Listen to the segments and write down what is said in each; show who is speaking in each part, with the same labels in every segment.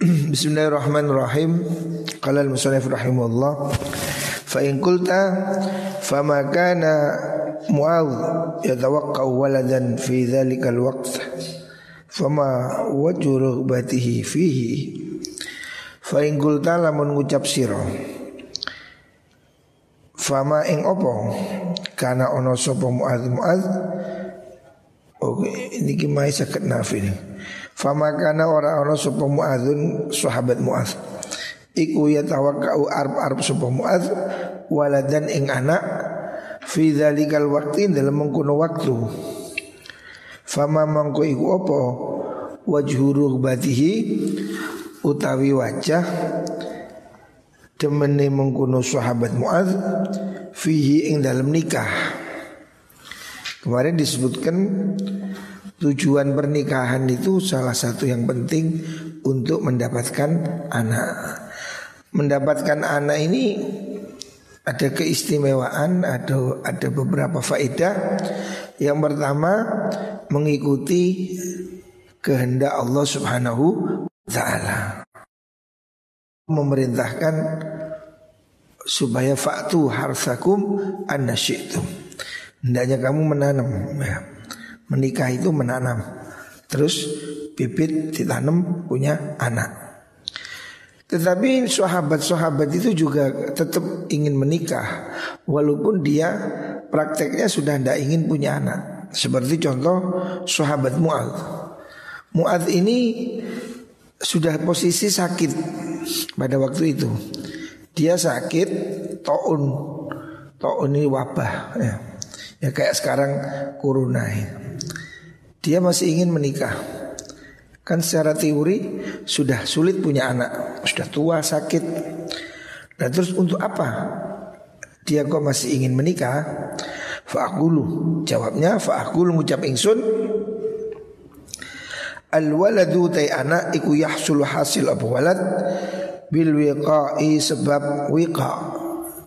Speaker 1: Bismillahirrahmanirrahim. Qala al-musannif rahimahullah fa in qulta fama kana Mu'adh yatawaqqa'u waladan fi dhalikal waqt fama wajhu rughbatihi fihi? Fa in qulta lamun ngucap sira fama ing opo kana ono sapa Mu'adh Mu'adh Oke, ini kimai sakit nafi nih. Fama kana ora ana sapa Muadzun sahabat Muadz. Iku ya tawakkau arb-arb sapa Muadz waladan ing anak fi dzalikal waqti dalam mengkono waktu. Fama mangko iku apa wajhu rughbatihi utawi wajah demene mengkono sahabat Muadz fihi ing dalam nikah. Kemarin disebutkan Tujuan pernikahan itu salah satu yang penting untuk mendapatkan anak. Mendapatkan anak ini ada keistimewaan, ada ada beberapa faedah. Yang pertama mengikuti kehendak Allah Subhanahu wa taala. Memerintahkan supaya faktu harsakum anasyitum. Hendaknya kamu menanam ya menikah itu menanam. Terus bibit ditanam punya anak. Tetapi sahabat-sahabat itu juga tetap ingin menikah Walaupun dia prakteknya sudah tidak ingin punya anak Seperti contoh sahabat Mu'ad Mu'ad ini sudah posisi sakit pada waktu itu Dia sakit taun Taun ini wabah ya, ya kayak sekarang corona ya. Dia masih ingin menikah. Kan secara teori sudah sulit punya anak Sudah tua, sakit. Nah terus untuk apa? Dia kok masih ingin menikah? Fa'akulu. Jawabnya fa'akulu ngucap ingsun. Al waladu tay anak iku yahsul hasil apa walad? Bil wiqa'i sebab wiqa.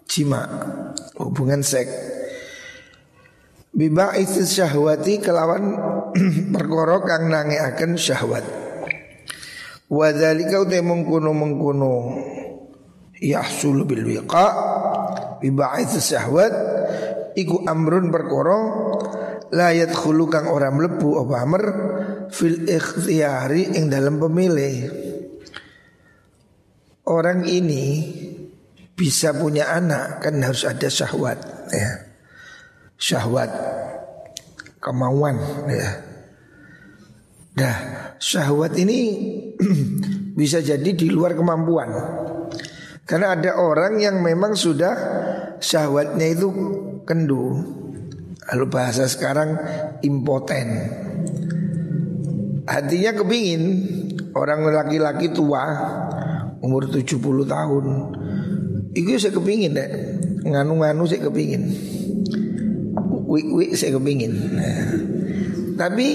Speaker 1: Jima Hubungan seks itu syahwati kelawan perkara kang akan syahwat. Wa dzalika uta mengkono-mengkono yahsul bil wiqa itu syahwat iku amrun perkara la yadkhulu kang ora mlebu apa amr fil ikhtiyari ing dalam pemilih. Orang ini bisa punya anak kan harus ada syahwat ya syahwat kemauan ya. Dah syahwat ini bisa jadi di luar kemampuan. Karena ada orang yang memang sudah syahwatnya itu kendu. Lalu bahasa sekarang impoten. Hatinya kepingin orang laki-laki tua umur 70 tahun. Itu saya kepingin deh. Nganu-nganu saya kepingin wik-wik saya kepingin. Nah, Tapi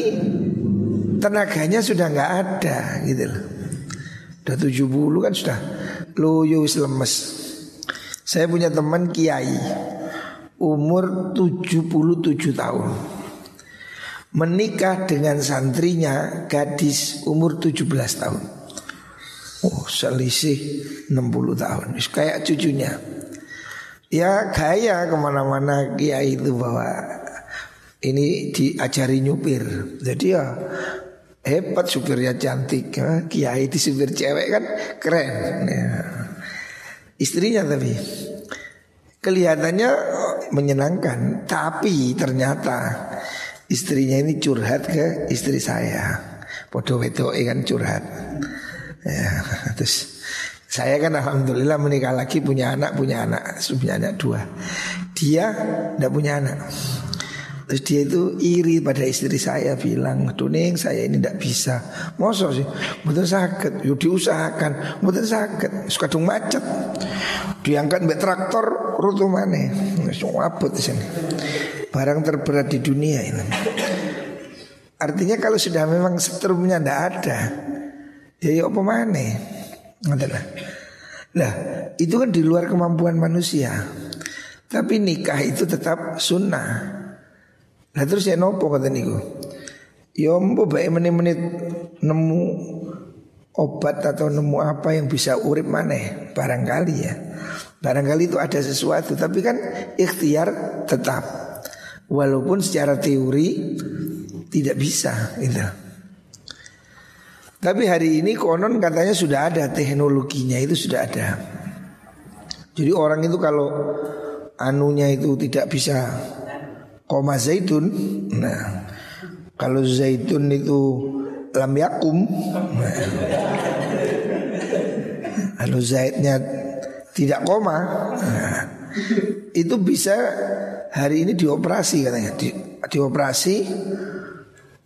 Speaker 1: tenaganya sudah nggak ada gitu loh. Udah 70 kan sudah loyo lemes. Saya punya teman kiai Umur 77 tahun. Menikah dengan santrinya gadis umur 17 tahun. Oh selisih 60 tahun. Kayak cucunya Ya gaya ke mana-mana kiai itu bahwa ini diajari nyupir. Jadi ya hebat supirnya cantik. Ya, kiai di supir cewek kan keren. Ya. Istrinya tapi kelihatannya menyenangkan, tapi ternyata istrinya ini curhat ke istri saya. Podo wedo kan curhat. Ya, terus saya kan alhamdulillah menikah lagi punya anak punya anak punya anak dua. Dia tidak punya anak. Terus dia itu iri pada istri saya bilang Tuning saya ini tidak bisa. Masa sih. Betul sakit Yuk diusahakan. Betul sakit Kadung macet. Diangkat mbak traktor Rutu mana Ngaput di sini. Barang terberat di dunia ini. Artinya kalau sudah memang setrumnya tidak ada Ya yuk apa mana Adalah. Nah, itu kan di luar kemampuan manusia. Tapi nikah itu tetap sunnah. Nah terus ya nopo kata niku. Ya mbo bae menit-menit nemu obat atau nemu apa yang bisa urip maneh barangkali ya barangkali itu ada sesuatu tapi kan ikhtiar tetap walaupun secara teori tidak bisa gitu tapi hari ini konon katanya sudah ada teknologinya itu sudah ada. Jadi orang itu kalau anunya itu tidak bisa koma zaitun nah kalau zaitun itu lam yakum Anu zaitnya tidak koma nah, Itu bisa hari ini dioperasi katanya di, Dioperasi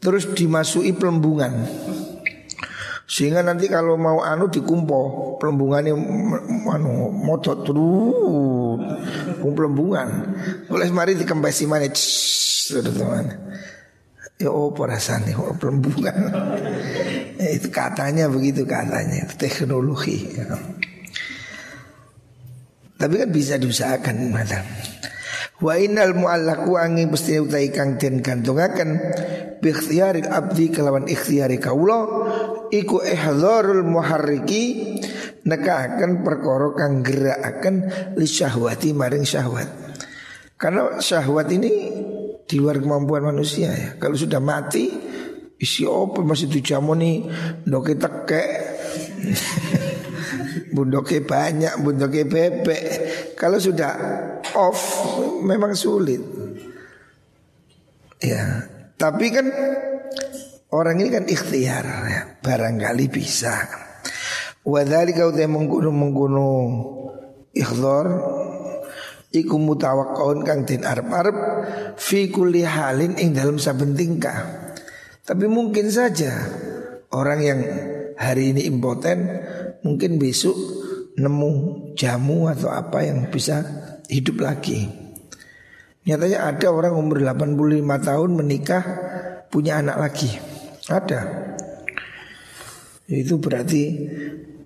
Speaker 1: Terus dimasuki pelembungan sehingga nanti kalau mau anu dikumpo pelembungannya anu modot terus. Pelembungan. Boleh mari dikempesi mana? Teman. Ya oh rasanya oh, pelembungan? Itu katanya begitu katanya Teknologi. Tapi kan bisa diusahakan madam. Wa innal mu'allaku angin pasti utai kang den gantungaken bi ikhtiyaril abdi kelawan ikhtiyari kaula iku ihdharul muharriki nekaken perkara kang gerakaken li syahwati maring syahwat. Karena syahwat ini di luar kemampuan manusia ya. Kalau sudah mati isi apa masih dijamu nih doke tekek bundoke banyak bundoke bebek kalau sudah off memang sulit. Ya tapi kan orang ini kan ikhtiar ya. Barangkali bisa. Wadali kau teh menggunung menggunung ikhlar iku mutawakkun kang den arep-arep fi kulli halin ing dalam saben tingkah. Tapi mungkin saja orang yang hari ini impoten mungkin besok nemu jamu atau apa yang bisa hidup lagi. Nyatanya ada orang umur 85 tahun menikah punya anak lagi. Ada. Itu berarti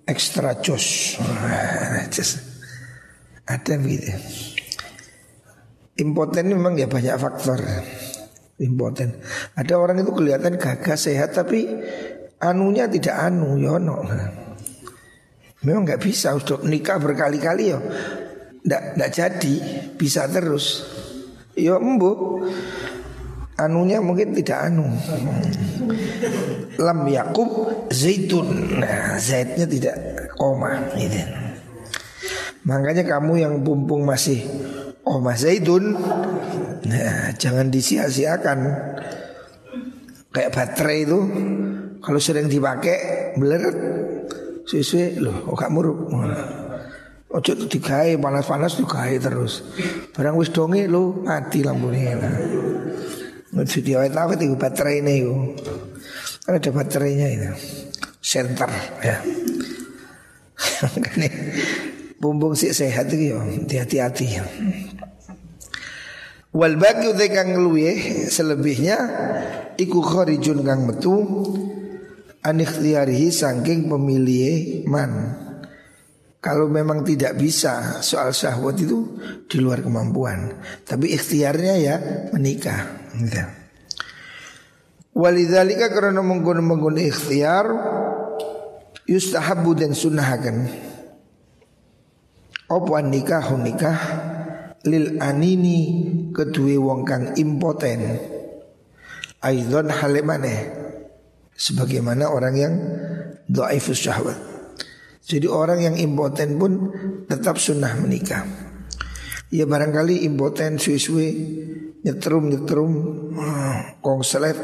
Speaker 1: ekstra jos. Ada begitu. Impoten memang ya banyak faktor Impoten Ada orang itu kelihatan gagah sehat Tapi anunya tidak anu Yono ya Memang nggak bisa Untuk nikah berkali-kali ya Nggak jadi Bisa terus. Ya embu. Anunya mungkin tidak anu. Lam Yakub Zaitun. Nah zaitnya tidak koma gitu. Makanya kamu yang pumpung masih Oh Mas Zaidun Nah jangan disia-siakan. Kayak baterai itu Kalau sering dipakai Meleret Sesuai loh Oh gak muruk Ojo tuh digawe panas-panas digawe terus. Barang wis dongi lo mati lampunya. Ojo diawet-awet itu baterai ini itu. Kan ada baterainya itu. Center ya. Bumbung si sehat itu ya hati-hati. Wal bagi kang selebihnya iku kharijun kang metu an ikhtiyarihi saking pemilih man. Kalau memang tidak bisa soal syahwat itu di luar kemampuan, tapi ikhtiarnya ya menikah. Gitu. Walidzalika karena menggunakan menggunakan ikhtiar yustahabu dan sunnahkan. Apa nikah nikah lil anini kedua wong kang impoten aidon halemane sebagaimana orang yang dhaifus syahwat jadi orang yang impoten pun tetap sunnah menikah ya barangkali impoten suwi-suwi nyetrum nyetrum kongselet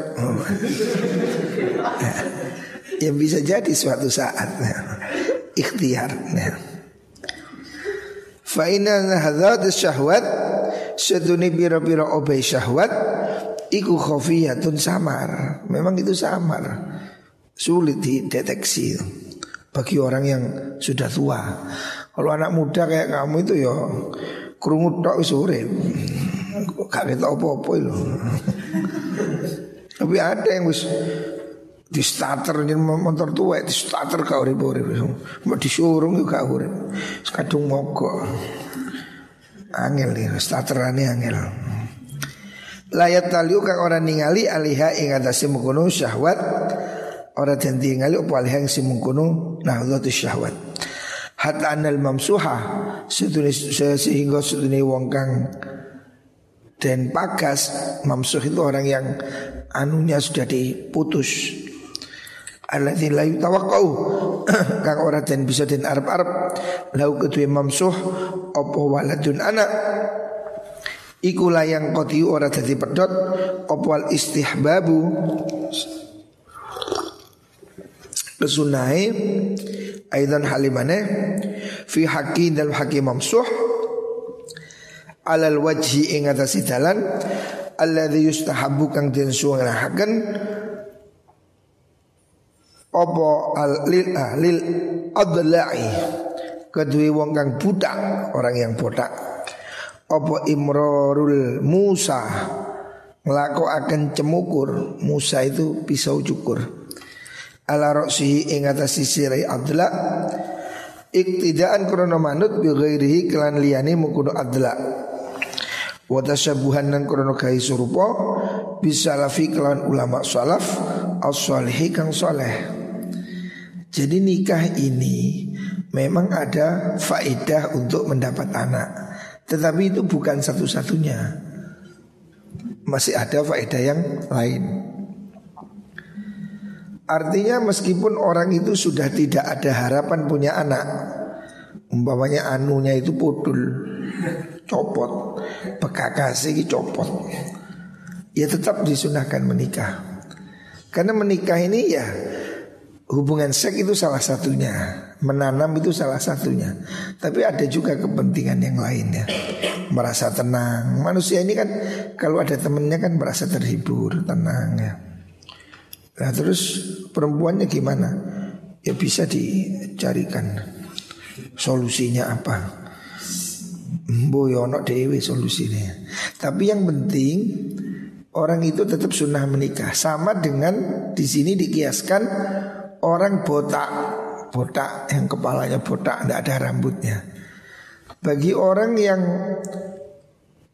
Speaker 1: ya bisa jadi suatu saat ikhtiar ya. Fa inna hadzat syahwat seduni bira-bira obai syahwat iku khafiyatun samar. Memang itu samar. Sulit dideteksi bagi orang yang sudah tua. Kalau anak muda kayak kamu itu ya kerungut tok urip. Gak ketok apa-apa itu. Tapi ada yang wis di starter ini motor tua di starter kau ribu ribu mau di showroom juga urip kadung mogok angel ya starterane angel layat taliu kang orang ningali aliha ing atase syahwat ora den tingali apa alihang si mengkono nahdhatu syahwat. Hatta anal mamsuha sehingga sedune wong kang dan pagas mamsuh itu orang yang anunya sudah diputus. Alladzi la yutawaqqau kang ora den bisa den arep-arep lau kedue mamsuh apa waladun anak. Iku layang qati ora dadi pedot apa al istihbabu kesunahe aidan halimane fi haqqi dal haqqi mamsuh alal wajhi ing atase dalan alladzi yustahabbu kang den suwanahaken apa al lil ah, lil adla'i kedue wong kang budak orang yang botak apa imrarul Musa ngelako akan cemukur Musa itu pisau cukur ala roksihi ing atas sisirai adla iktidaan krono manut bi ghairihi kelan liyane mukudu adla wa tasyabuhan nan krono kai surupa bisalafi kelan ulama salaf as-salihi kang saleh. Jadi nikah ini memang ada faedah untuk mendapat anak. Tetapi itu bukan satu-satunya. Masih ada faedah yang lain Artinya meskipun orang itu sudah tidak ada harapan punya anak Umpamanya anunya itu pudul Copot Bekakasi copot Ya tetap disunahkan menikah. Karena menikah ini ya Hubungan seks itu salah satunya Menanam itu salah satunya. Tapi ada juga kepentingan yang lainnya Merasa tenang. Manusia ini kan Kalau ada temennya kan merasa terhibur Tenang ya Nah terus perempuannya gimana? Ya bisa dicarikan solusinya apa. Boyono dewi solusinya. Tapi yang penting orang itu tetap sunnah menikah. Sama dengan di sini dikiaskan orang botak, botak yang kepalanya botak, tidak ada rambutnya. Bagi orang yang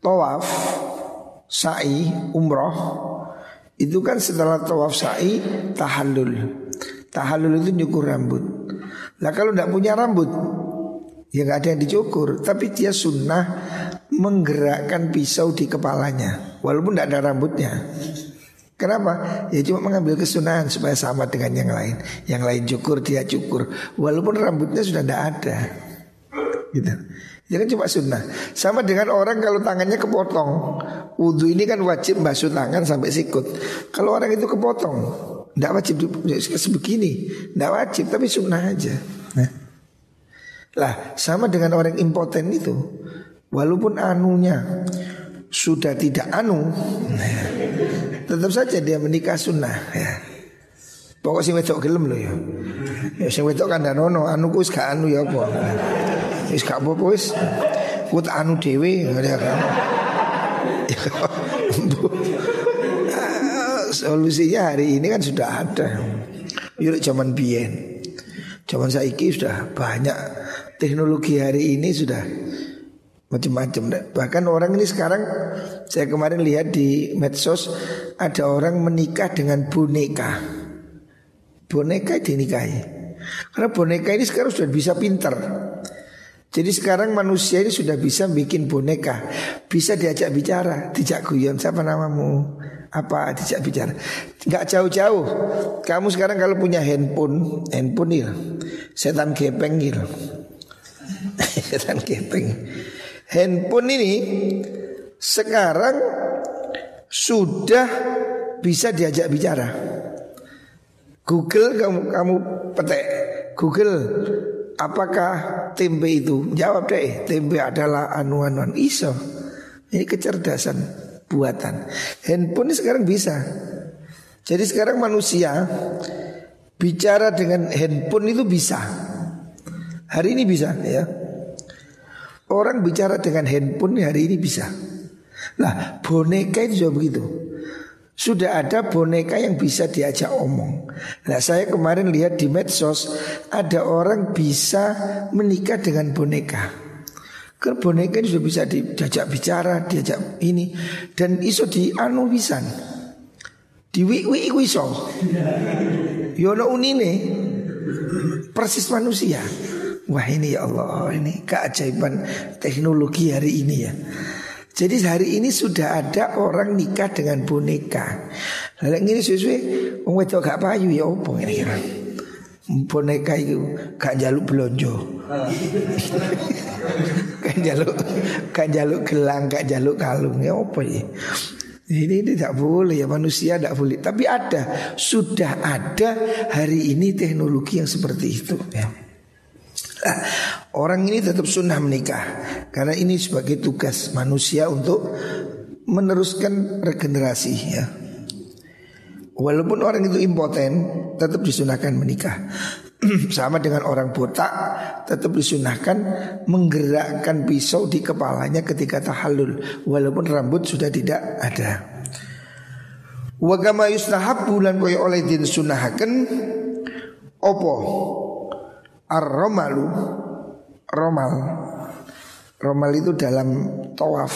Speaker 1: tawaf, sa'i, umroh, itu kan setelah tawaf sa'i tahallul. Tahallul itu nyukur rambut. Lah kalau tidak punya rambut ya nggak ada yang dicukur, tapi dia sunnah menggerakkan pisau di kepalanya walaupun tidak ada rambutnya. Kenapa? Ya cuma mengambil kesunahan supaya sama dengan yang lain. Yang lain cukur dia cukur walaupun rambutnya sudah tidak ada. Gitu. Jangan cuma sunnah. Sama dengan orang kalau tangannya kepotong. Wudhu ini kan wajib basuh tangan sampai sikut. Kalau orang itu kepotong, tidak wajib sebegini, tidak wajib tapi sunnah aja. Nah. Lah sama dengan orang impoten itu, walaupun anunya sudah tidak anu, tetap saja dia menikah sunnah. Ya. Pokok sing wedok gelem loh ya. Ya sing wedok kan nono, anu kus gak anu ya apa. Wis gak apa-apa wis. Kut anu dhewe ya kan. Solusinya hari ini kan sudah ada. Yuk zaman biyen. Zaman saiki sudah banyak teknologi hari ini sudah macam-macam. Bahkan orang ini sekarang saya kemarin lihat di medsos ada orang menikah dengan boneka. Boneka dinikahi. Karena boneka ini sekarang sudah bisa pinter. Jadi sekarang manusia ini sudah bisa bikin boneka. Bisa diajak bicara. Dijak guyon siapa namamu? Apa? Dijak bicara. Gak jauh-jauh. Kamu sekarang kalau punya handphone Handphone il Setan gepeng il Setan gepeng. Handphone ini Sekarang Sudah Bisa diajak bicara Google kamu kamu petek Google apakah tempe itu? Jawab deh, tempe adalah anu-anuan iso. Ini kecerdasan buatan. Handphone sekarang bisa. Jadi sekarang manusia bicara dengan handphone itu bisa. Hari ini bisa ya. Orang bicara dengan handphone hari ini bisa. Lah boneka itu juga begitu. Sudah ada boneka yang bisa diajak omong. Nah saya kemarin lihat di medsos ada orang bisa menikah dengan boneka. Karena boneka ini sudah bisa diajak bicara, diajak ini dan iso di anu wisan. Di wi iso. Yono unine persis manusia. Wah ini ya Allah ini keajaiban teknologi hari ini ya. Jadi hari ini sudah ada orang nikah dengan boneka. Lalu ini sesuai, wong wedok gak payu ya opo ini kira. Boneka itu gak jaluk belonjo. gak jaluk gak jaluk gelang, gak jaluk kalung ya opo ya. Ini tidak boleh ya manusia tidak boleh. Tapi ada, sudah ada hari ini teknologi yang seperti itu. Ya. Orang ini tetap sunnah menikah karena ini sebagai tugas manusia untuk meneruskan regenerasi ya. Walaupun orang itu impoten, tetap disunahkan menikah. Sama dengan orang botak, tetap disunahkan menggerakkan pisau di kepalanya ketika tahallul, walaupun rambut sudah tidak ada. Wagama yustahab bulan koyo oleh din sunahaken opo ar-romalu romal romal itu dalam tawaf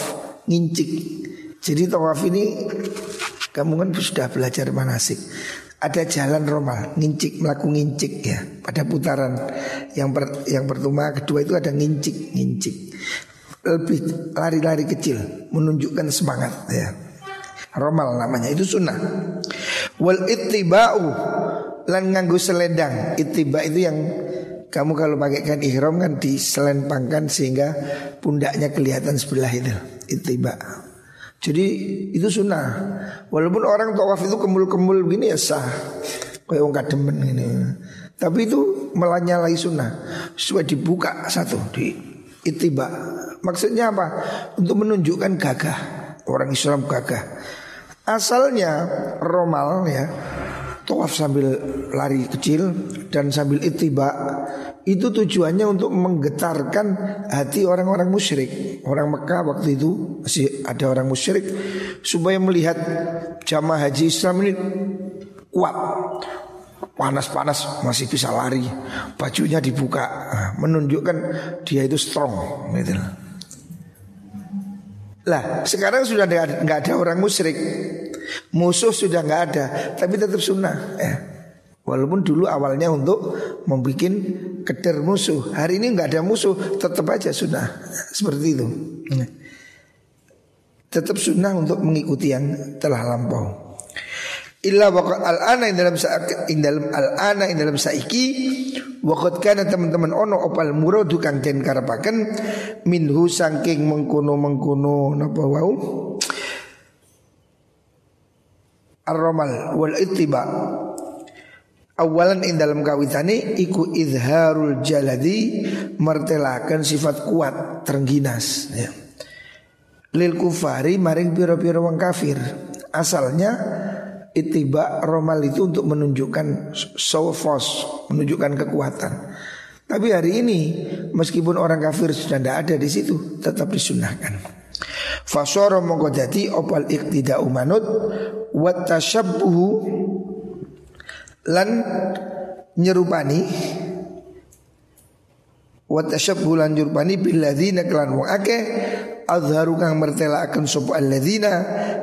Speaker 1: ngincik. Jadi tawaf ini kamu kan sudah belajar manasik. Ada jalan romal, ngincik, melaku ngincik ya. Pada putaran yang per, yang pertama, kedua itu ada ngincik, ngincik. Lebih lari-lari kecil, menunjukkan semangat ya. Romal namanya itu sunnah. Wal ittiba'u lan nganggu selendang. Ittiba itu yang kamu kalau pakaikan ihram kan diselempangkan sehingga pundaknya kelihatan sebelah itu. Ittiba. Jadi itu sunnah. Walaupun orang tawaf itu kemul-kemul begini ya sah. Kayak orang kademen ini. Tapi itu melanyalai sunnah. Supaya dibuka satu di itiba. Maksudnya apa? Untuk menunjukkan gagah. Orang Islam gagah. Asalnya romal ya Tawaf sambil lari kecil dan sambil itiba itu tujuannya untuk menggetarkan hati orang-orang musyrik. Orang Mekah waktu itu masih ada orang musyrik supaya melihat jamaah haji Islam ini kuat. Panas-panas masih bisa lari, bajunya dibuka, menunjukkan dia itu strong gitu. Lah sekarang sudah nggak ada orang musyrik Musuh sudah nggak ada Tapi tetap sunnah ya. Walaupun dulu awalnya untuk membuat keder musuh Hari ini nggak ada musuh Tetap aja sunnah Seperti itu ya. Tetap sunnah untuk mengikuti yang telah lampau Illa waqat al-ana in dalam in dalam al-ana in dalam saiki waqat kana teman-teman ono opal muradu kang den karepaken minhu saking mengkono-mengkono napa wau Ar-ramal wal ittiba Awalan in dalam kawitane iku izharul jaladi martelakan sifat kuat terengginas ya. Lil kufari maring piro-piro wong kafir Asalnya Itiba romal itu untuk menunjukkan sofos, menunjukkan kekuatan. Tapi hari ini meskipun orang kafir sudah tidak ada di situ, tetap disunahkan. Fasoro mengkodati opal iktida umanut wat tashabbuhu lan nyerupani wat tashabbuhu lan nyerupani billadzina kelan wong akeh azharu kang mertelaaken sapa alladzina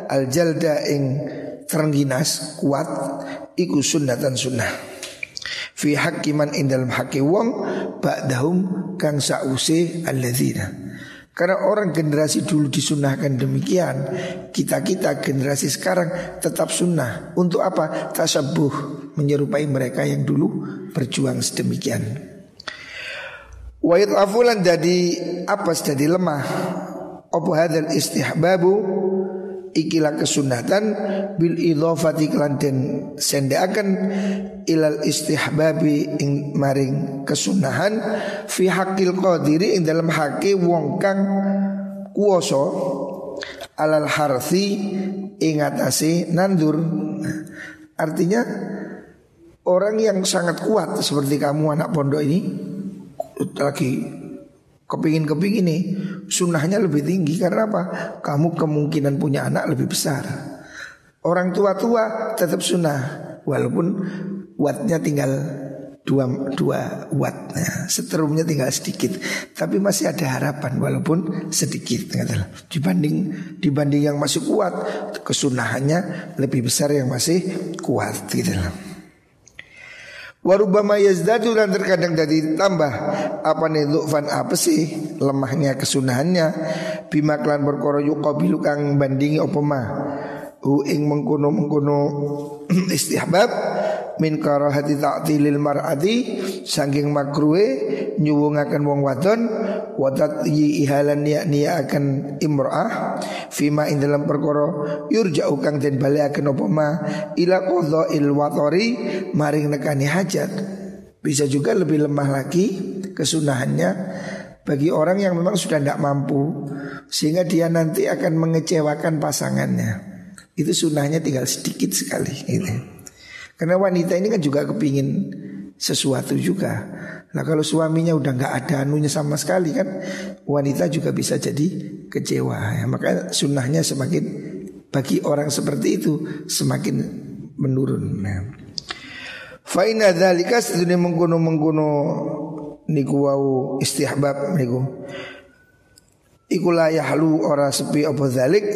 Speaker 1: aljalda ing terengginas kuat iku sunnatan sunnah. Fi hakiman ing dalam haki wong ba'dahum kang sause alladzina karena orang generasi dulu disunahkan demikian Kita-kita generasi sekarang tetap sunnah. Untuk apa? Tasabuh Menyerupai mereka yang dulu berjuang sedemikian. Wa'id afulan jadi apa? Jadi lemah. Apa hadal istihbabu ikilah kesunatan bil idhafati kelanten sendeaken ilal istihbabi ing maring kesunahan fi hakil qadiri ing dalam hake wong kang kuoso alal harfi ing atase nandur. Artinya orang yang sangat kuat seperti kamu anak pondok ini lagi kepingin-kepingin nih sunnahnya lebih tinggi karena apa? Kamu kemungkinan punya anak lebih besar. Orang tua-tua tetap sunnah walaupun wattnya tinggal dua dua watt, ya, seterumnya tinggal sedikit, tapi masih ada harapan walaupun sedikit. Dibanding dibanding yang masih kuat, kesunahannya lebih besar yang masih kuat gitu Warubama yazdadu dan terkadang jadi tambah. Apa nih lu'fan apa sih lemahnya kesunahannya? Bima klan berkoro yuqabilu kang bandingi apa mah hu ing mengkono mengkono istihbab min karahati ta'tilil mar'ati saking makruhe nyuwungaken wong wadon wadat yi ihalan niya akan imra'ah fima ing dalam perkara yurja'u kang den baliaken apa ma ila qadha'il watori maring nekani hajat bisa juga lebih lemah lagi kesunahannya bagi orang yang memang sudah tidak mampu sehingga dia nanti akan mengecewakan pasangannya. Itu sunnahnya tinggal sedikit sekali gitu. Karena wanita ini kan juga kepingin sesuatu juga. Nah kalau suaminya udah nggak ada anunya sama sekali kan wanita juga bisa jadi kecewa. Ya, maka sunnahnya semakin bagi orang seperti itu semakin menurun. Nah. Faina dzalika sedune mengkono mengkono niku wau istihbab niku. Iku la yahlu ora sepi apa zalik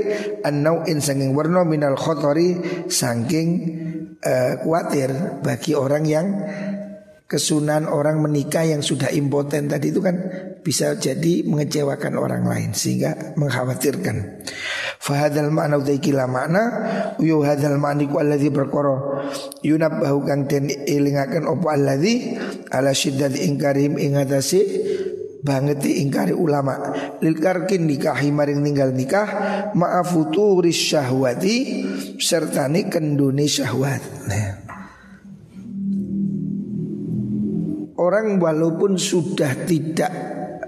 Speaker 1: annau in sanging warna minal khotori saking uh, khawatir bagi orang yang kesunan orang menikah yang sudah impoten tadi itu kan bisa jadi mengecewakan orang lain sehingga mengkhawatirkan. Fahadal makna utai kila makna Uyu hadal ma'niku alladhi berkoro Yunabbahu kang ten ilingakan opo alladhi Ala syiddad ingkarim ingatasi banget ingkari ulama. Lil karkin nikahi maring ninggal nikah ma'afuturis syahwati serta ni kenduni syahwat. Nah. orang walaupun sudah tidak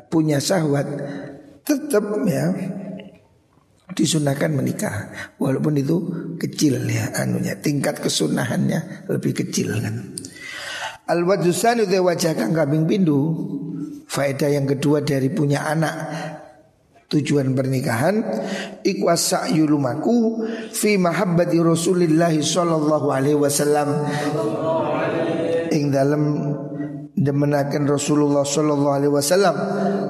Speaker 1: punya syahwat tetap ya disunahkan menikah. Walaupun itu kecil ya anunya tingkat kesunahannya lebih kecil kan. Al wajusan itu wajah kang kambing pindu Faedah yang kedua dari punya anak. Tujuan pernikahan Ikwas sa'yu lumaku Fi mahabbati Rasulullah Sallallahu alaihi wasallam. Ing dalam Demenakan Rasulullah Sallallahu alaihi wasallam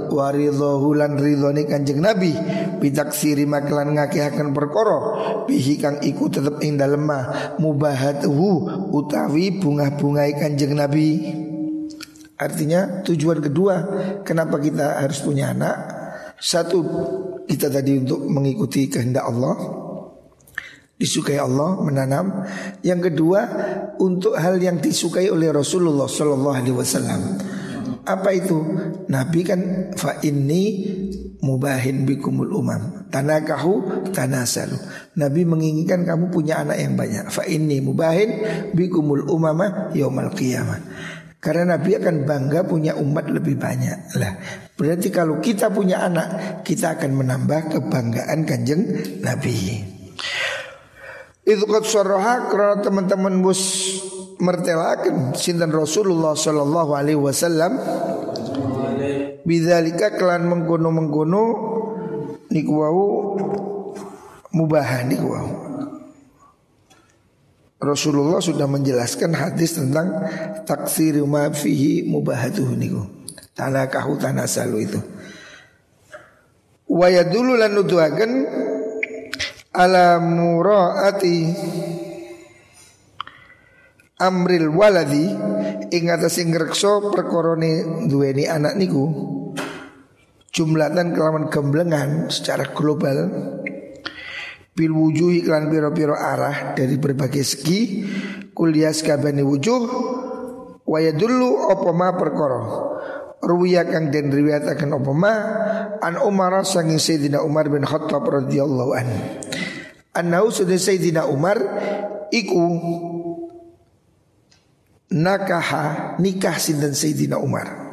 Speaker 1: Waridhahu lan ridhoni kanjeng Nabi Bitaksiri maklan ngakihakan perkoro Bihi kang iku tetep ing dalem Mubahatuhu utawi bunga-bungai kanjeng Nabi Artinya tujuan kedua kenapa kita harus punya anak? Satu kita tadi untuk mengikuti kehendak Allah Disukai Allah menanam. Yang kedua untuk hal yang disukai oleh Rasulullah Sallallahu Alaihi Wasallam. Apa itu? Nabi kan fa ini mubahin bikumul umam. Tanakahu tanasalu. Nabi menginginkan kamu punya anak yang banyak. Fa ini mubahin bikumul umama yaumal qiyamah karena Nabi akan bangga punya umat lebih banyak lah. Berarti kalau kita punya anak, kita akan menambah kebanggaan kanjeng Nabi. Itu kot soroha karena teman-teman bus mertelakan sinten Rasulullah Shallallahu Alaihi Wasallam. Bidzalika kelan mengkono mengkono niku wau mubahan niku wau. Rasulullah sudah menjelaskan hadis tentang taksir ma fihi mubahatuh niku. Tanakahu tanasalu itu. Wa yadulu lan nuduhaken ala muraati amril waladi ing atase ngrekso perkorone duweni anak niku jumlatan kelawan gemblengan secara global bil wujuh iklan piro-piro arah dari berbagai segi. Kuliah kabani wujuh waya dulu opoma perkoro ruwiya kang den riwayataken apa ma an Umar sanging Sayyidina Umar bin Khattab radhiyallahu an. Annahu sudah Sayyidina Umar iku nakaha nikah sinten Sayyidina Umar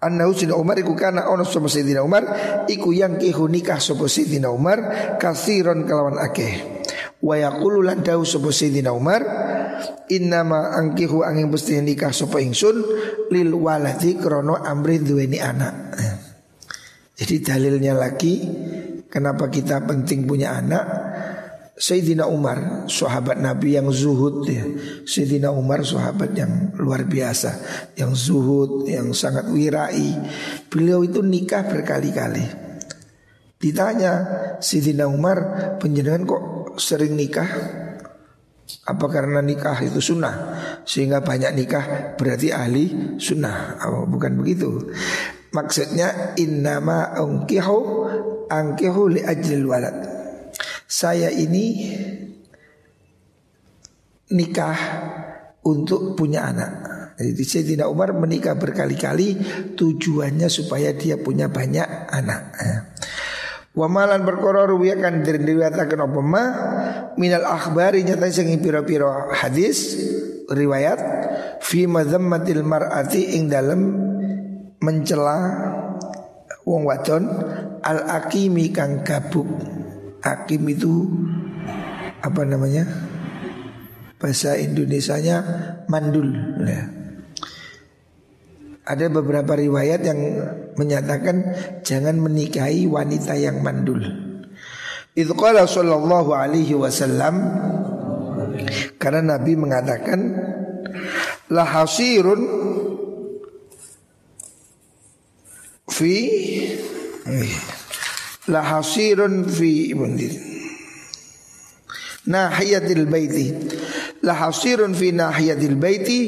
Speaker 1: Annahu Sayyidina Umar iku kana ono sapa Sayyidina Umar iku yang kihu nikah sapa Sayyidina Umar kasiron kelawan akeh. Wa yaqulu lan dawu sapa Sayyidina Umar innama angkihu angin mesti nikah sapa ingsun lil waladi krana amri duweni anak. Jadi dalilnya lagi kenapa kita penting punya anak Sayyidina Umar sahabat Nabi yang zuhud ya. Sayyidina Umar sahabat yang luar biasa Yang zuhud, yang sangat wirai. Beliau itu nikah berkali-kali. Ditanya Sayyidina Umar penjenengan kok sering nikah? Apa karena nikah itu sunnah? Sehingga banyak nikah berarti ahli sunnah. Oh, Bukan begitu. Maksudnya innama ungkihu angkihu li ajlil walad Saya ini nikah untuk punya anak. Jadi Sayyidina Umar menikah berkali-kali Tujuannya supaya dia punya banyak anak Wamalan berkoro ruwiyakan diriwayatakan apa ma? Minal akhbari nyata sing pira-pira hadis riwayat fi madzammatil mar'ati ing dalem mencela wong wadon al akimi kang gabuk. Akim itu apa namanya? Bahasa Indonesianya mandul ya. Ada beberapa riwayat yang menyatakan jangan menikahi wanita yang mandul. Itu qala sallallahu alaihi wasallam karena Nabi mengatakan la hasirun fi la hasirun fi nahiyatil baiti. La hasirun fi nahiyatil baiti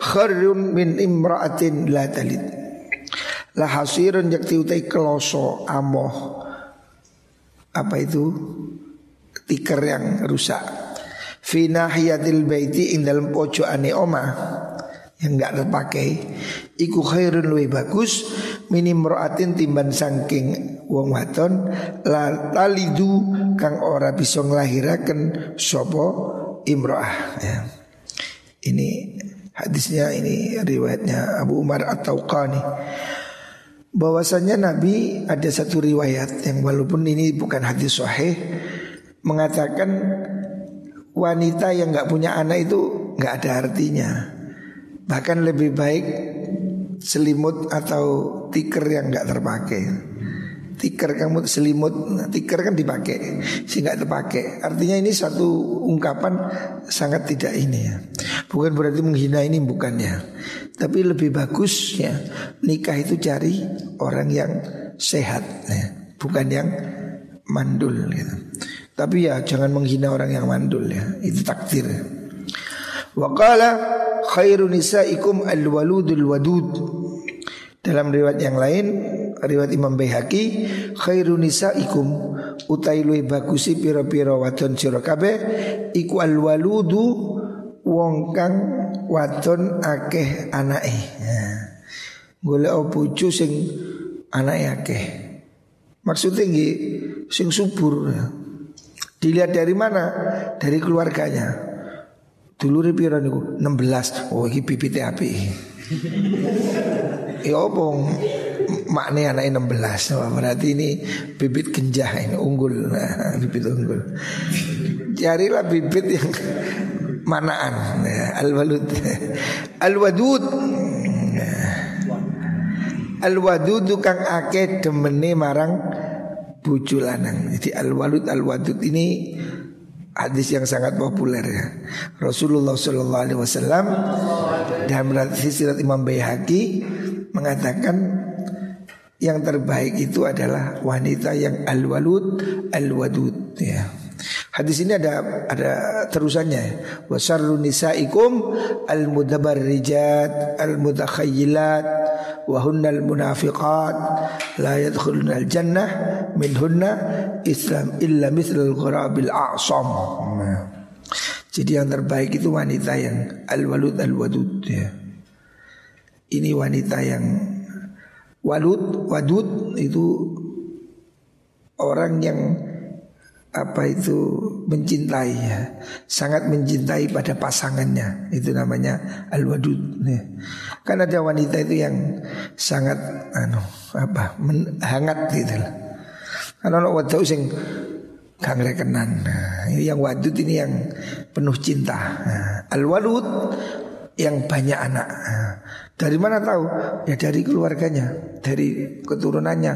Speaker 1: kharrun min imra'atin la talid. La hasirun yakti utai keloso amoh. Apa itu? Tikar yang rusak. Fi nahiyatil baiti ing dalam pojokane oma yang enggak terpakai. Iku khairun luwih bagus minim roatin timban saking wong wadon la talidu kang ora bisa nglahiraken sapa imroah ya. Ini hadisnya ini riwayatnya Abu Umar atau Qani bahwasanya Nabi ada satu riwayat yang walaupun ini bukan hadis sahih mengatakan wanita yang nggak punya anak itu nggak ada artinya bahkan lebih baik selimut atau tikar yang nggak terpakai. Tikar kamu selimut nah, tikar kan dipakai. Sehingga terpakai. Artinya ini satu ungkapan sangat tidak ini ya. Bukan berarti menghina ini bukannya tapi lebih bagus ya nikah itu cari orang yang sehat ya. Bukan yang mandul gitu. Tapi ya jangan menghina orang yang mandul ya. Itu takdir. Waqala khairu nisaikum al-waludul wadud dalam riwayat yang lain riwayat Imam Baihaqi khairu nisaikum utai bagusi pira-pira wadon sira kabeh iku alwaludu wong kang wadon akeh anake. Golek bojo sing anake akeh. Maksudnya nggih sing subur. Dilihat dari mana? Dari keluarganya. Dulu pira niku? 16. Oh iki bibite apik. Ya opong maknanya anak 16 oh, Berarti ini bibit genjah ini unggul. Nah, Bibit unggul. Carilah bibit yang manaan. Ya, Al-walud. Al-wadud. Al-wadud kang akeh demene marang bucu lanang. Jadi al-walud al-wadud ini hadis yang sangat populer ya. Rasulullah Shallallahu Alaihi Wasallam dalam hadis Imam Baihaqi mengatakan yang terbaik itu adalah wanita yang al-walud al-wadud ya. Hadis ini ada ada terusannya. Wasarru nisaikum al-mudabarrijat al-mutakhayyilat wa hunnal munafiqat la yadkhuluna al-jannah minhunna islam illa mithlul ghurabil a'sam. Jadi yang terbaik itu wanita yang al-walud al-wadud ya. Ini wanita yang Walud, wadud itu orang yang apa itu mencintai ya, sangat mencintai pada pasangannya itu namanya al wadud ya. kan ada wanita itu yang sangat anu apa men, hangat gitu lah kan orang wadud sing kang rekenan nah, yang wadud ini yang penuh cinta nah, al walud yang banyak anak nah, dari mana tahu? Ya dari keluarganya, dari keturunannya.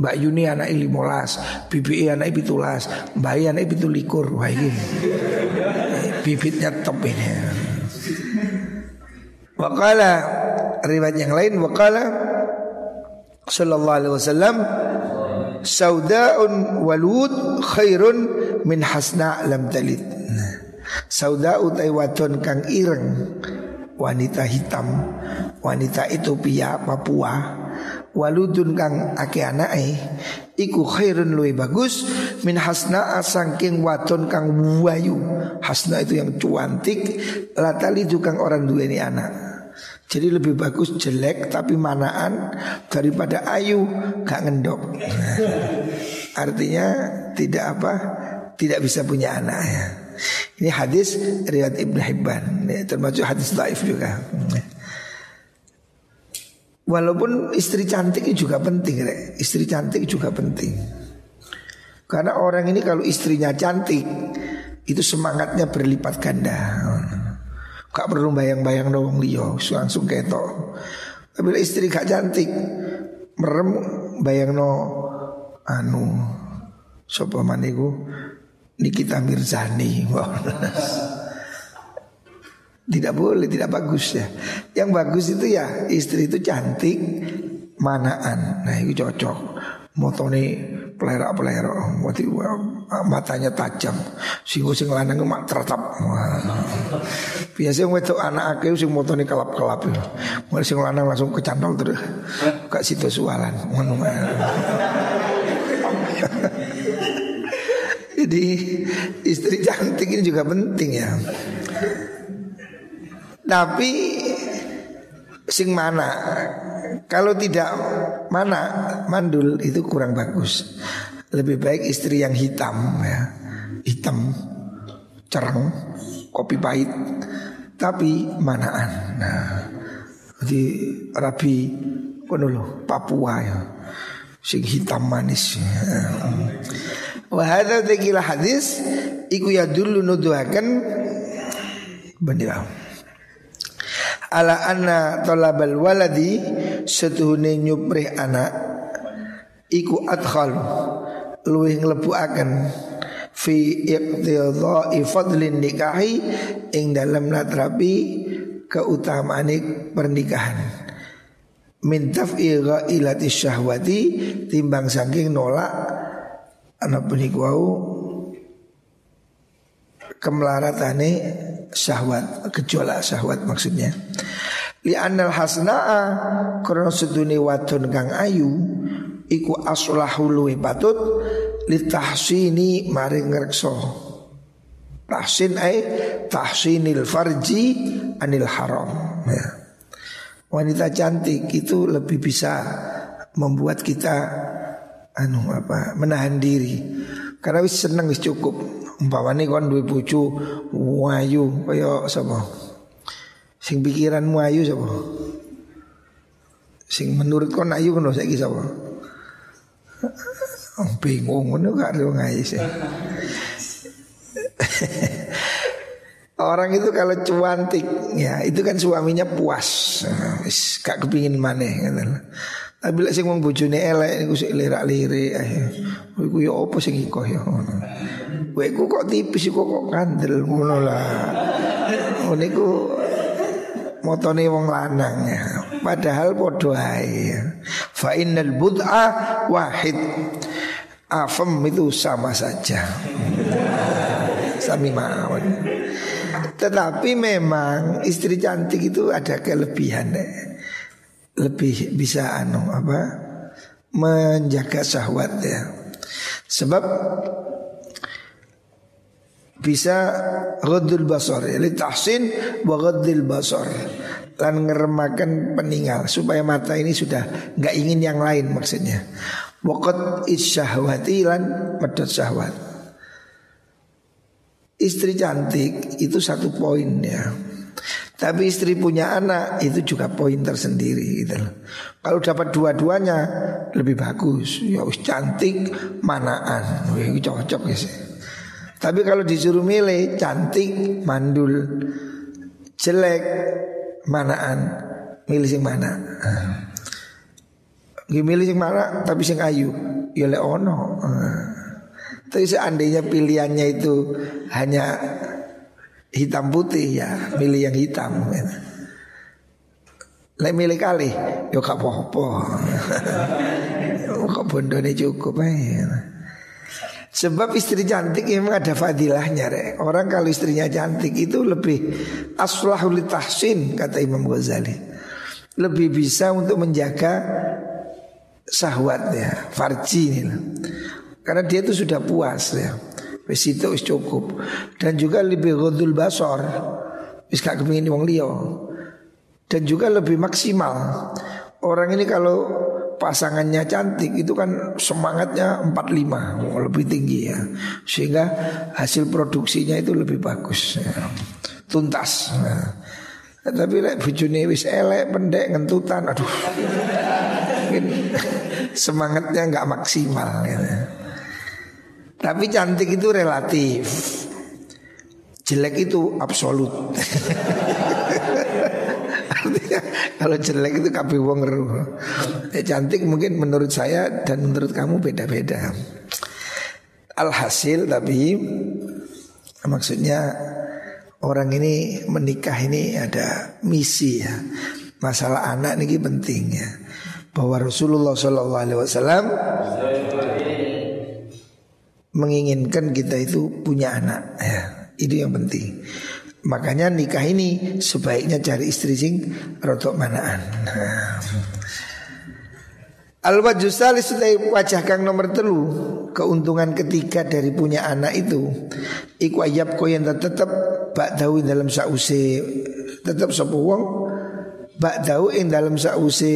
Speaker 1: Mbak Yuni anak limolas, Bibi anak pitulas, Mbak anak pitu likur. Wah ini bibitnya top ini. Wakala riwayat yang lain wakala sallallahu alaihi wasallam saudaun walud khairun min hasna lam talid. Nah, Sauda utai wadon kang ireng wanita hitam wanita Ethiopia Papua waludun kang ake anake iku khairun luwih bagus min hasna asangking wadon kang wayu hasna itu yang cuantik latali kang orang duweni anak. Jadi lebih bagus jelek tapi manaan daripada ayu gak ngendok. Artinya tidak apa tidak bisa punya anak ya. Ini hadis riwayat Ibnu Hibban, ya, termasuk hadis daif juga. Walaupun istri cantik juga penting, re. istri cantik juga penting. Karena orang ini kalau istrinya cantik, itu semangatnya berlipat ganda. Gak perlu bayang-bayang dong liyo, langsung ketok. Tapi istri gak cantik, merem bayang no anu sopo maniku Nikita Mirzani Tidak boleh, tidak bagus ya. Yang bagus itu ya istri itu cantik Manaan. Nah itu cocok. Motone pelerak-pelerak Matanya tajam. Singgung sing lanang mak tertap Biasanya wedok anak aku sing motone kelap-kelap Mulai sing lanang langsung kecantol terus. Kak situ sualan. Jadi istri cantik ini juga penting ya. Tapi sing mana? Kalau tidak mana mandul itu kurang bagus. Lebih baik istri yang hitam ya. Hitam, cereng, kopi pahit, tapi manaan. Nah, jadi Rabi penuh Papua ya. Sing hitam manis. Ya. Wahada tekilah hadis Iku ya dulu nuduhakan Bendera Ala anna tolabal waladi Setuhune nyuprih anak Iku adkhal Luwih ngelebu akan Fi iqtidha'i fadlin nikahi Ing dalam natrapi Keutamaan pernikahan. Min taf'i ilati syahwati Timbang saking nolak anak peniku kemelaratane syahwat gejolak syahwat maksudnya. Li anal hasna'a karena sedune wadon kang ayu iku aslahu luwe patut li tahsini maring ngrekso tahsin ay tahsinil farji anil haram ya. wanita cantik itu lebih bisa membuat kita anu apa menahan diri. Karena wis seneng wis cukup umpamane kon duwe bojo wayu kaya sapa sing pikiranmu ayu sapa sing menurut kon ayu kono saiki sapa oh, bingung ngono ada ngayi sih Orang itu kalau cuantik ya itu kan suaminya puas, wis gak kepingin maneh gitu. Tapi lek sing wong bojone elek niku sik lirak-lirik. Iku ya apa sing iko ya ngono. Kowe iku kok tipis kok kok kandel ngono lah. Ngono iku motone wong lanang ya. Padahal padha ae. Fa innal bud'a wahid. Afem itu sama saja. Sami mawon. Tetapi memang istri cantik itu ada kelebihan deh lebih bisa anu apa menjaga syahwat ya. Sebab bisa ghadul basar ya tahsin wa ghadul basar lan ngeremakan peninggal supaya mata ini sudah nggak ingin yang lain maksudnya waqad isyahwati lan medot syahwat istri cantik itu satu poin ya tapi istri punya anak itu juga poin tersendiri gitu Kalau dapat dua-duanya lebih bagus. Ya cantik manaan. Wih, cocok ya sih. Tapi kalau disuruh milih cantik mandul jelek manaan milih sing mana? Gak milih sing mana tapi sing ayu ya le ono. Tapi seandainya pilihannya itu hanya hitam putih ya milih yang hitam Lek milih kali yo gak apa-apa. Kok bondone cukup ae. Sebab istri cantik memang ada fadilahnya re. Orang kalau istrinya cantik itu lebih aslahul tahsin kata Imam Ghazali. Lebih bisa untuk menjaga sahwatnya, farji ini. Karena dia itu sudah puas ya. Wis itu cukup. Dan juga lebih ghadul basor. Wis gak kepingin wong liya. Dan juga lebih maksimal. Orang ini kalau pasangannya cantik itu kan semangatnya 45 lebih tinggi ya sehingga hasil produksinya itu lebih bagus ya. tuntas nah. tapi lek bujune wis elek pendek ngentutan aduh semangatnya nggak maksimal ya. tapi cantik itu relatif jelek itu absolut Kalau jelek itu kabeh wong ngeruh. Eh, cantik mungkin menurut saya dan menurut kamu beda-beda. Alhasil tapi maksudnya orang ini menikah ini ada misi ya. Masalah anak ini penting ya. Bahwa Rasulullah Shallallahu Alaihi Wasallam menginginkan kita itu punya anak ya. Itu yang penting. Makanya nikah ini sebaiknya cari istri sing rotok manaan. Nah. Al wajusali wajah kang nomor telu Keuntungan ketiga dari punya anak itu Iku ayab ko yang tetap Bak dawu dalam sause Tetap sopo wong Bak dawu ing dalam sause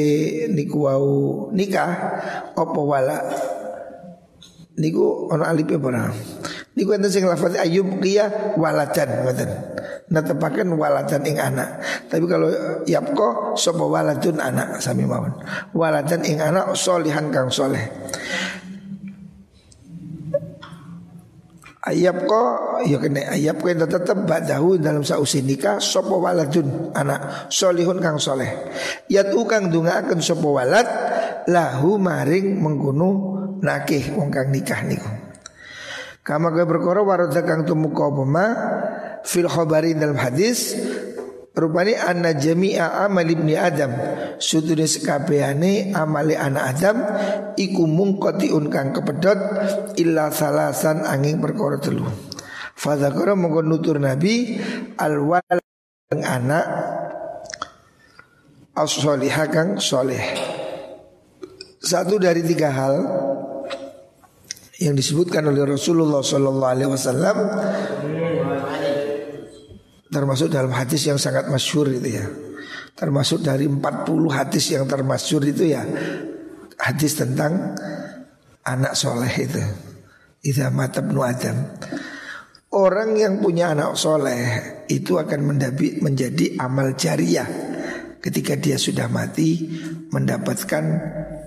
Speaker 1: Niku wau nikah Opo wala Niku ono alipe pernah Niku enten sing lafaz ayub kia waladan ngoten. Netepaken waladan ing anak. Tapi kalau yapko sapa waladun anak sami mawon. Waladan ing anak solihan kang soleh. Ayab ko ya kena ayab ko yang tetap badahu dalam sausi nikah sopo waladun anak solihun kang soleh. Yatu kang dunga akan sopo walad lahu maring menggunu nakih wong kang nikah niku. Kama kaya perkara warada kang tumeka apa fil khabari dalam hadis rupane anna jami'a amal ibni adam. Sudune sekabehane amali anak adam iku mungqatiun kang kepedot illa salasan angin perkara telu. Fadzakara mongko nutur nabi al anak as kang soleh satu dari tiga hal yang disebutkan oleh Rasulullah Sallallahu Alaihi Wasallam termasuk dalam hadis yang sangat masyur itu ya. Termasuk dari 40 hadis yang termasyur itu ya hadis tentang anak soleh itu. Idza matabnu Adam. Orang yang punya anak soleh itu akan menjadi amal jariah ketika dia sudah mati mendapatkan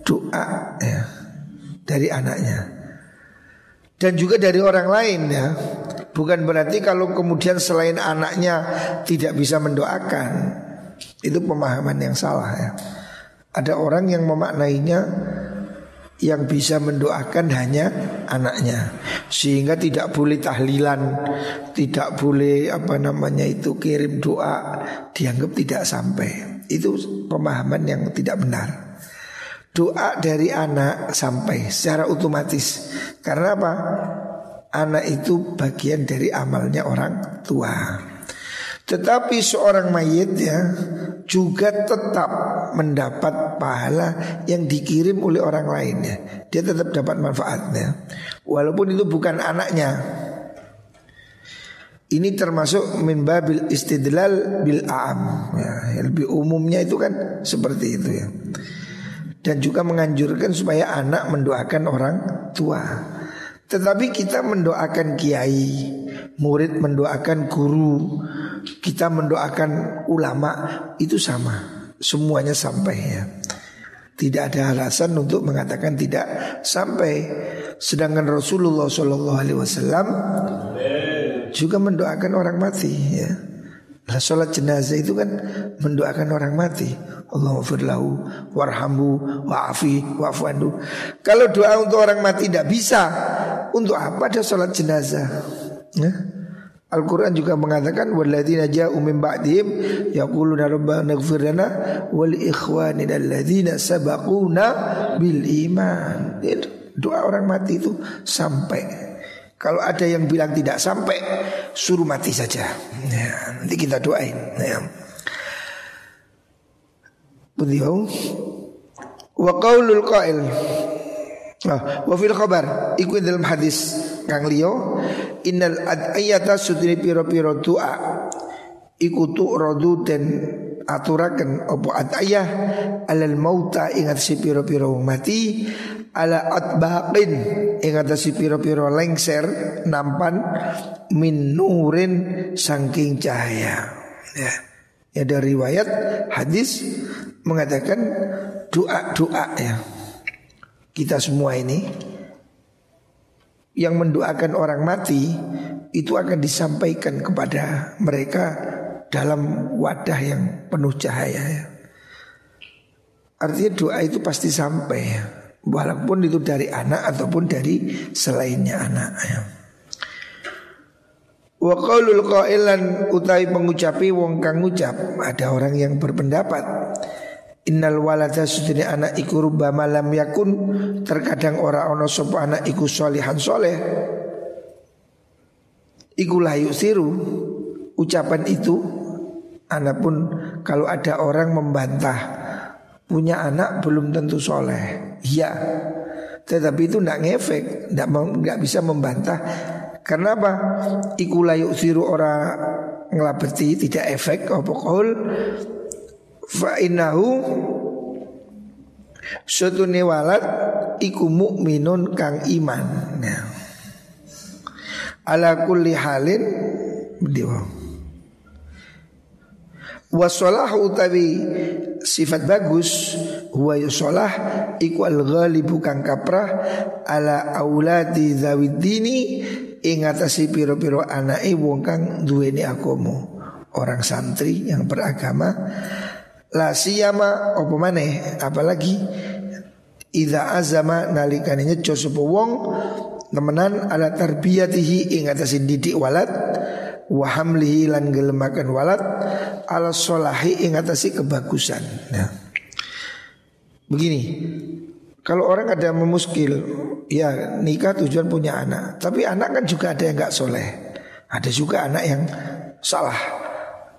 Speaker 1: doa ya, dari anaknya dan juga dari orang lain ya. Bukan berarti kalau kemudian selain anaknya tidak bisa mendoakan. Itu pemahaman yang salah ya. Ada orang yang memaknainya yang bisa mendoakan hanya anaknya sehingga tidak boleh tahlilan tidak boleh apa namanya itu kirim doa dianggap tidak sampai itu pemahaman yang tidak benar doa dari anak sampai secara otomatis. Karena apa? Anak itu bagian dari amalnya orang tua. Tetapi seorang mayit ya juga tetap mendapat pahala yang dikirim oleh orang lain ya. Dia tetap dapat manfaatnya. Walaupun itu bukan anaknya. Ini termasuk min babil istidlal bil am ya, lebih umumnya itu kan seperti itu ya dan juga menganjurkan supaya anak mendoakan orang tua. Tetapi kita mendoakan kiai, murid mendoakan guru, kita mendoakan ulama itu sama, semuanya sampai ya. Tidak ada alasan untuk mengatakan tidak sampai. Sedangkan Rasulullah Shallallahu Alaihi Wasallam juga mendoakan orang mati ya. Nah, sholat jenazah itu kan mendoakan orang mati. Allahumma firlahu warhamhu wa'afi wa'fuandu. Kalau doa untuk orang mati tidak bisa, untuk apa ada sholat jenazah? Ya? Al-Quran juga mengatakan Walladzina ja'u min ba'dihim Yaquluna rabbana ighfir lana Wal ikhwanina alladzina sabaquna bil iman Doa orang mati itu sampai Kalau ada yang bilang tidak sampai, suruh mati saja. Ya, nanti kita doain. Ya. Beliau wa qaulul qail. Ah, wa fil khabar. Iku dalam hadis kang liyo innal adayata sudri piro-piro doa iku tu rodu den aturaken opo adayah alal mauta ingat si piro-piro mati ala atbaqin ingat si piro-piro lengser nampan min nurin sangking cahaya ya ya dari riwayat hadis mengatakan doa-doa ya kita semua ini yang mendoakan orang mati itu akan disampaikan kepada mereka dalam wadah yang penuh cahaya ya. Artinya doa itu pasti sampai ya. Walaupun itu dari anak ataupun dari selainnya anak ya. Wa qaulul qailan utai pengucapi wong kang ngucap ada orang yang berpendapat Innal walada sudine anak iku rubba malam yakun terkadang ora ono sapa anak iku solihan soleh. Iku layu siru ucapan itu anak pun kalau ada orang membantah punya anak belum tentu soleh. Iya. Tetapi itu tidak ngefek, tidak bisa membantah. Karena apa? Iku layu siru ora ngelabeti tidak efek kaul fa innahu Sutune walad iku mukminun kang iman. Ya. Ala kulli halin beliau. Wasolah utawi sifat bagus. Huwa yusolah iku al ghalibu kang kaprah. Ala auladi zawid dini ing atasi piro-piro anake wong kang duweni agama orang santri yang beragama. La siyama apa maneh? Apalagi Iza azama nalikane nyeco sapa wong temenan ala tarbiyatihi ing atasin didik walad wa hamlihi lan gelemakan walad ala solahi ing atasi kebagusan. Nah. Begini, kalau orang ada memuskil, ya nikah tujuan punya anak, tapi anak kan juga ada yang nggak soleh, ada juga anak yang salah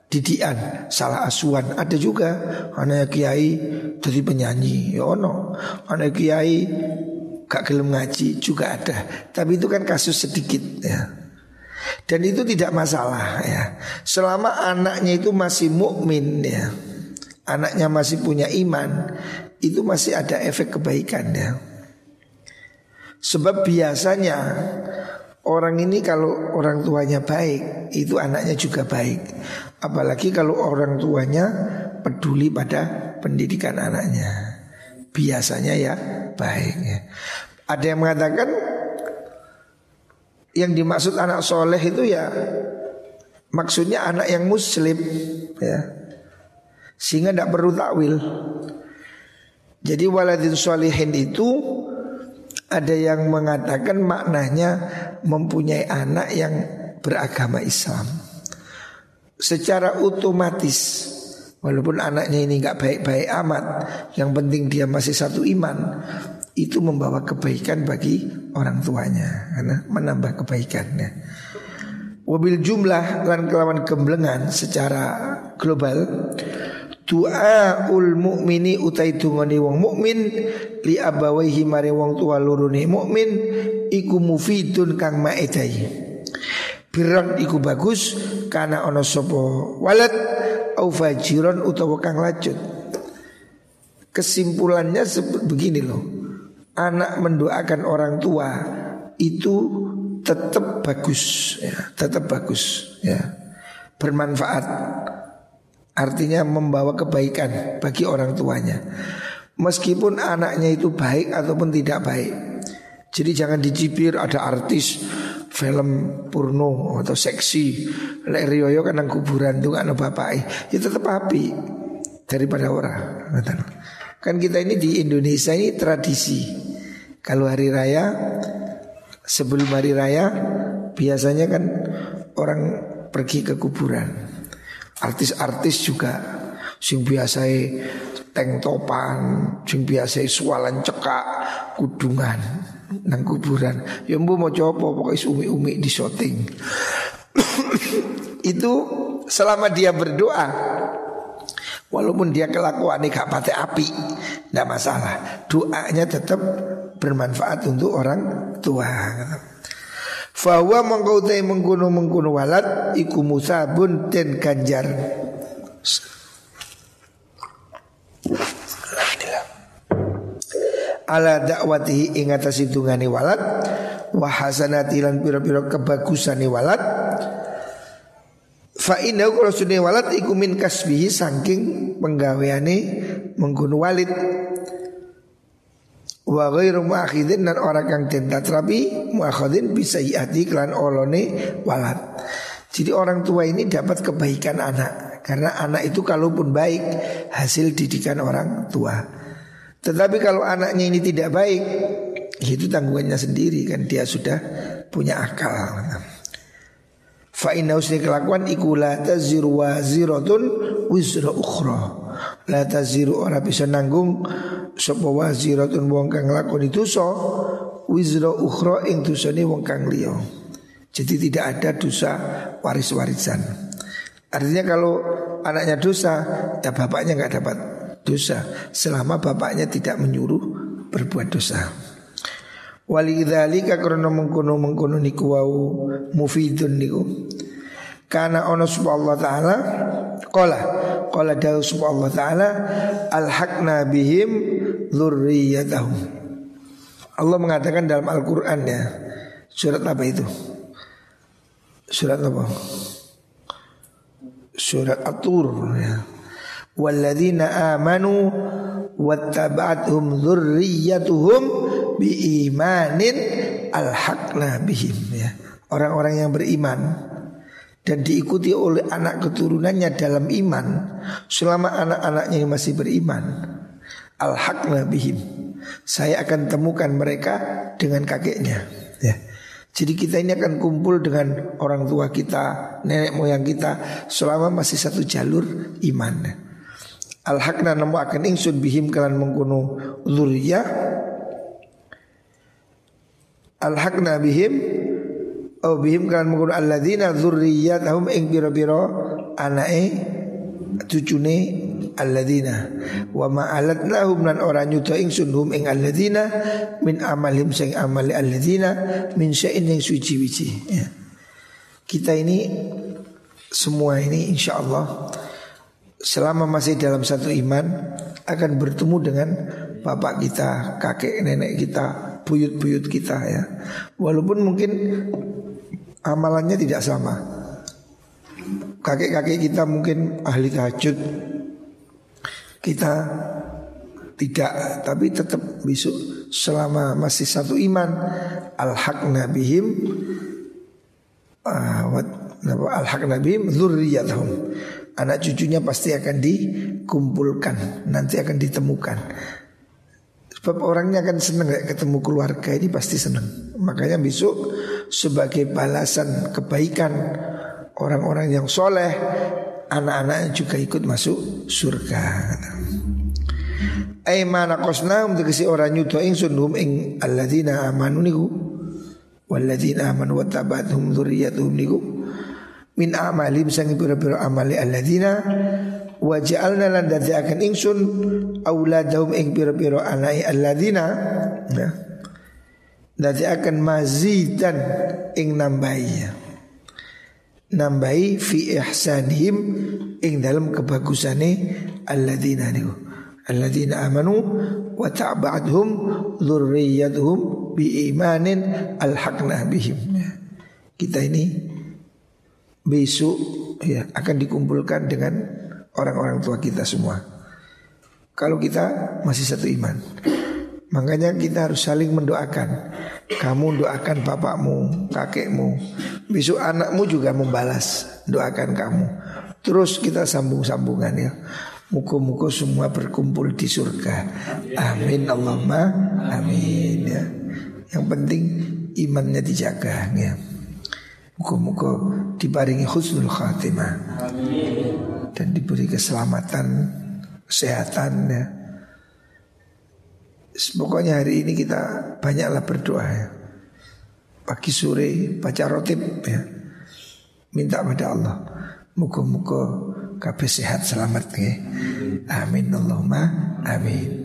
Speaker 1: didian, salah asuhan. Ada juga anak kiai jadi penyanyi, ya ono. Anak kiai gak gelem ngaji juga ada. Tapi itu kan kasus sedikit ya. Dan itu tidak masalah ya. Selama anaknya itu masih mukmin ya. Anaknya masih punya iman, itu masih ada efek kebaikan ya. Sebab biasanya orang ini kalau orang tuanya baik, itu anaknya juga baik. Apalagi kalau orang tuanya peduli pada pendidikan anaknya. Biasanya ya baik ya. Ada yang mengatakan yang dimaksud anak soleh itu ya maksudnya anak yang muslim ya. Sehingga tidak perlu takwil. Jadi waladin solehin itu ada yang mengatakan maknanya mempunyai anak yang beragama Islam secara otomatis walaupun anaknya ini nggak baik-baik amat, yang penting dia masih satu iman, itu membawa kebaikan bagi orang tuanya karena menambah kebaikannya. Wabil jumlah lan kelawan gemblengan secara global doa ul mukmini utai tungoni wong mukmin li abawaihi mare wong tua lurune mukmin iku mufidun kang maedai birran iku bagus karena ono sopo walad au fajiron utawa kang lacut. Kesimpulannya begini loh. Anak mendoakan orang tua itu tetap bagus ya, tetap bagus ya. Bermanfaat. Artinya membawa kebaikan bagi orang tuanya. Meskipun anaknya itu baik ataupun tidak baik. Jadi jangan dicibir ada artis film porno atau seksi lek riyoyo kan nang kuburan tuh kan bapak ya tetap api daripada orang kan kita ini di Indonesia ini tradisi kalau hari raya sebelum hari raya biasanya kan orang pergi ke kuburan artis-artis juga sing biasa tank topan sing biasa sualan cekak kudungan nang kuburan. Ya mau coba pokoknya umi-umi di shooting. itu selama dia berdoa Walaupun dia kelakuan ini gak pakai api Tidak masalah. Doanya tetap bermanfaat untuk orang tua. Fahuwa mengkautai mengkuno mengkuno walad Iku musabun ten ganjar. Ala dakwatihi ingatasi tungani walad Wahasanati lan pira-pira kebagusani walad Fa inna kalau sudah walad iku min kasbihi saking penggaweane mengguno walid wa ghairu muakhidin dan orang yang tidak rapi muakhidin bisa yati klan olone walad. Jadi orang tua ini dapat kebaikan anak karena anak itu kalaupun baik hasil didikan orang tua. Tetapi kalau anaknya ini tidak baik, itu tanggungannya sendiri kan dia sudah punya akal. Fa inna usni kelakuan iku la taziru waziratun wizra ukhra. La taziru ora bisa nanggung sapa waziratun wong kang lakoni dosa wizra ukhra ing dosane wong kang liya. Jadi tidak ada dosa waris-warisan. Artinya kalau anaknya dosa, ya bapaknya nggak dapat dosa selama bapaknya tidak menyuruh berbuat dosa. Walidzalika karena mengkono mengkono niku wau mufidun niku. Karena ono Allah taala qala qala dawu Allah taala alhaqna bihim dzurriyyatahum. Allah mengatakan dalam Al-Qur'an ya. Surat apa itu? Surat apa? Surat At-Tur ya. Walladzina amanu wattaba'athum dzurriyyatuhum biimanin alhaqna bihim ya. Orang-orang yang beriman dan diikuti oleh anak keturunannya dalam iman selama anak-anaknya masih beriman alhaqna bihim saya akan temukan mereka dengan kakeknya ya. Jadi kita ini akan kumpul dengan orang tua kita, nenek moyang kita selama masih satu jalur iman. Al-hakna namu akan ingsun bihim kalian mengkuno zuriyah Al-hakna bihim Oh bihim kan mengkono alladzina dzurriyyatahum ing pira-pira anake cucune alladzina wa ma alatnahum lan ora nyuda ingsun hum ing alladzina min amalim sing amali alladzina min syai'in yang suci-wici ya. Kita ini semua ini insya Allah selama masih dalam satu iman akan bertemu dengan bapak kita, kakek nenek kita, buyut-buyut kita ya. Walaupun mungkin amalannya tidak sama. Kakek-kakek kita mungkin ahli tahajud. Kita tidak tapi tetap besok selama masih satu iman al-haqna bihim uh, al-haqna bihim dzurriyyatahum anak cucunya pasti akan dikumpulkan nanti akan ditemukan Sebab orangnya akan senang kayak ketemu keluarga ini pasti senang. Makanya besok sebagai balasan kebaikan orang-orang yang soleh, anak-anaknya juga ikut masuk surga. Aimana kosna untuk si orang nyuto ingsun hum ing alladzina amanu niku walladzina amanu tabathum dzurriyyatuhum niku min amalim sangi pira-pira amali alladzina wa ja'alna lan dadi akan ingsun auladahum ing pira-pira anai alladzina ya. Dadi akan mazidan ing nambahi nambahi fi ihsanihim ing dalam kebagusane alladzina niku. Alladzina amanu wa ta'ba'dhum dzurriyyatuhum bi imanin alhaqna bihim ya. kita ini besok ya akan dikumpulkan dengan orang-orang tua kita semua. Kalau kita masih satu iman. Makanya kita harus saling mendoakan. Kamu doakan bapakmu, kakekmu. Besok anakmu juga membalas doakan kamu. Terus kita sambung-sambungan ya. Muka-muka semua berkumpul di surga. Amin Allahumma amin ya. Yang penting imannya dijaga ya. Muka-muka dibaringi husnul khatimah. Dan diberi keselamatan, kesehatan ya. Pokoknya hari ini kita banyaklah berdoa ya. Pagi sore baca rotib ya. Minta pada Allah. Muka-muka kabeh sehat selamat ya. Amin Allahumma amin.